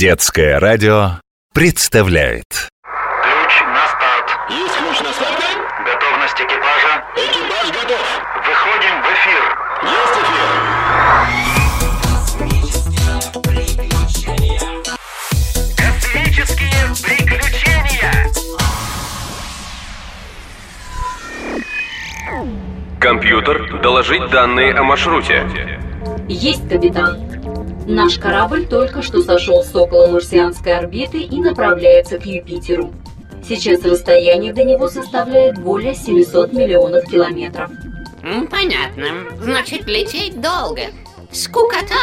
Детское радио представляет Ключ на старт. Есть ключ на старт? Готовность экипажа. Экипаж готов. Выходим в эфир. Есть эфир. Космические приключения. Компьютер, доложить данные о маршруте. Есть, капитан. Наш корабль только что сошел с около марсианской орбиты и направляется к Юпитеру. Сейчас расстояние до него составляет более 700 миллионов километров. Понятно. Значит, лететь долго. Скукота.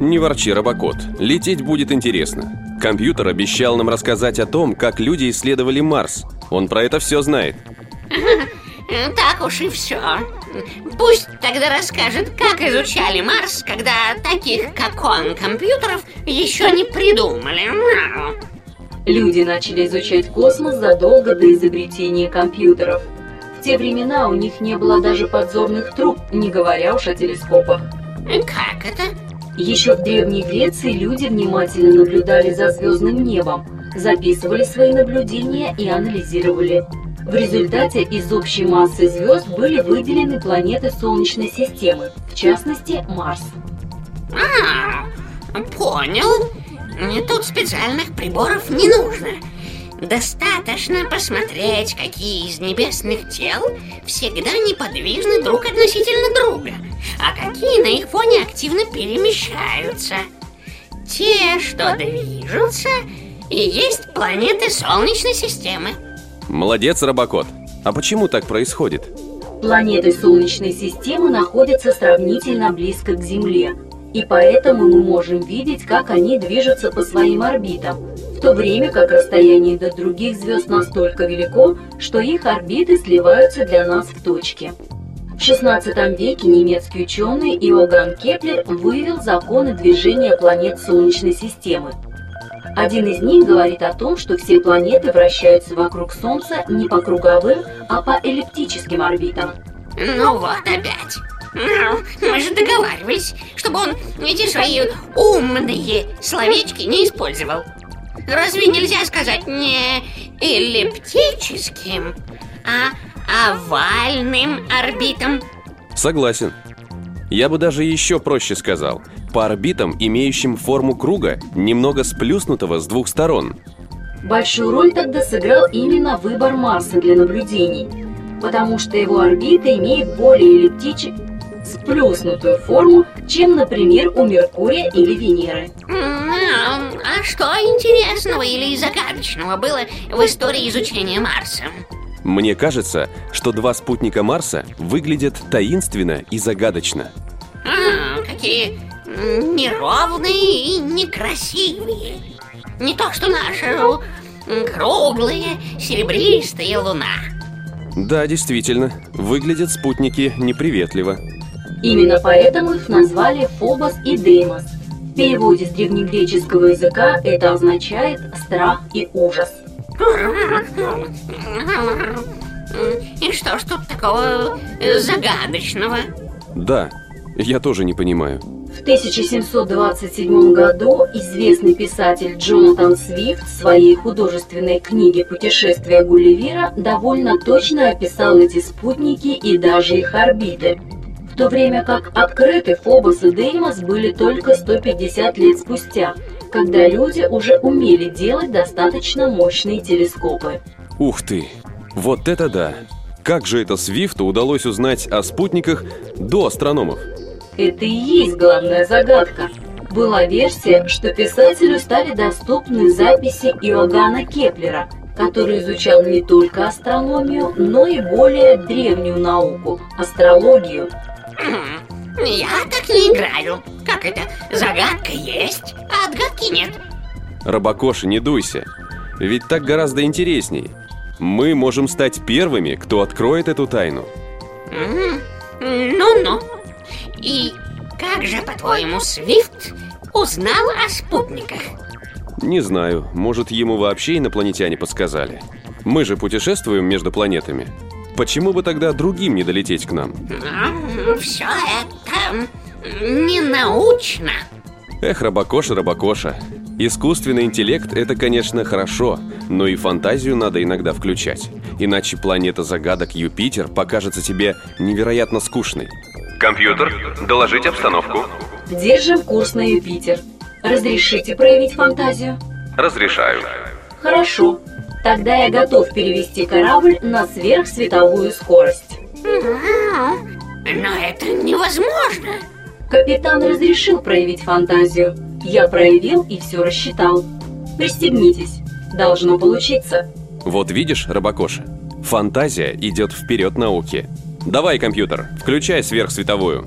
Не ворчи, Робокот. Лететь будет интересно. Компьютер обещал нам рассказать о том, как люди исследовали Марс. Он про это все знает. Так уж и все. Пусть тогда расскажет, как изучали Марс, когда таких, как он, компьютеров еще не придумали. Люди начали изучать космос задолго до изобретения компьютеров. В те времена у них не было даже подзорных труб, не говоря уж о телескопах. Как это? Еще в Древней Греции люди внимательно наблюдали за звездным небом, записывали свои наблюдения и анализировали. В результате из общей массы звезд были выделены планеты Солнечной системы, в частности Марс. А, понял. Тут специальных приборов не нужно. Достаточно посмотреть, какие из небесных тел всегда неподвижны друг относительно друга, а какие на их фоне активно перемещаются. Те, что движутся, и есть планеты Солнечной системы. Молодец, Робокот. А почему так происходит? Планеты Солнечной системы находятся сравнительно близко к Земле, и поэтому мы можем видеть, как они движутся по своим орбитам, в то время как расстояние до других звезд настолько велико, что их орбиты сливаются для нас в точке. В XVI веке немецкий ученый Иоганн Кеплер вывел законы движения планет Солнечной системы. Один из них говорит о том, что все планеты вращаются вокруг Солнца не по круговым, а по эллиптическим орбитам. Ну вот опять. Ну, мы же договаривались, чтобы он эти свои умные словечки не использовал. Разве нельзя сказать не эллиптическим, а овальным орбитам? Согласен. Я бы даже еще проще сказал. По орбитам, имеющим форму круга, немного сплюснутого с двух сторон. Большую роль тогда сыграл именно выбор Марса для наблюдений, потому что его орбита имеет более эллиптическую, сплюснутую форму, чем, например, у Меркурия или Венеры. М, А что интересного или загадочного было в истории изучения Марса? Мне кажется, что два спутника Марса выглядят таинственно и загадочно. А, какие неровные и некрасивые. Не то, что наша круглая серебристая луна. Да, действительно, выглядят спутники неприветливо. Именно поэтому их назвали Фобос и Деймос. В переводе с древнегреческого языка это означает «страх и ужас». И что ж тут такого э, загадочного? Да, я тоже не понимаю. В 1727 году известный писатель Джонатан Свифт в своей художественной книге «Путешествие Гулливера» довольно точно описал эти спутники и даже их орбиты. В то время как открыты Фобос и Деймос были только 150 лет спустя, когда люди уже умели делать достаточно мощные телескопы. Ух ты! Вот это да! Как же это Свифту удалось узнать о спутниках до астрономов? Это и есть главная загадка. Была версия, что писателю стали доступны записи Иоганна Кеплера, который изучал не только астрономию, но и более древнюю науку – астрологию. Я так не играю. Как это? Загадка есть, а отгадки нет. Робокоша, не дуйся. Ведь так гораздо интересней. Мы можем стать первыми, кто откроет эту тайну. Ну-ну. И как же, по-твоему, Свифт узнал о спутниках? Не знаю, может ему вообще инопланетяне подсказали. Мы же путешествуем между планетами. Почему бы тогда другим не долететь к нам? Все это не научно. Эх, Рабакоша, Рабакоша. Искусственный интеллект – это, конечно, хорошо, но и фантазию надо иногда включать. Иначе планета загадок Юпитер покажется тебе невероятно скучной. Компьютер, доложить обстановку. Держим курс на Юпитер. Разрешите проявить фантазию? Разрешаю. Хорошо. Тогда я готов перевести корабль на сверхсветовую скорость. Но это невозможно. Капитан разрешил проявить фантазию. Я проявил и все рассчитал. Пристегнитесь. Должно получиться. Вот видишь, Рабакоша, фантазия идет вперед науки. Давай, компьютер, включай сверхсветовую.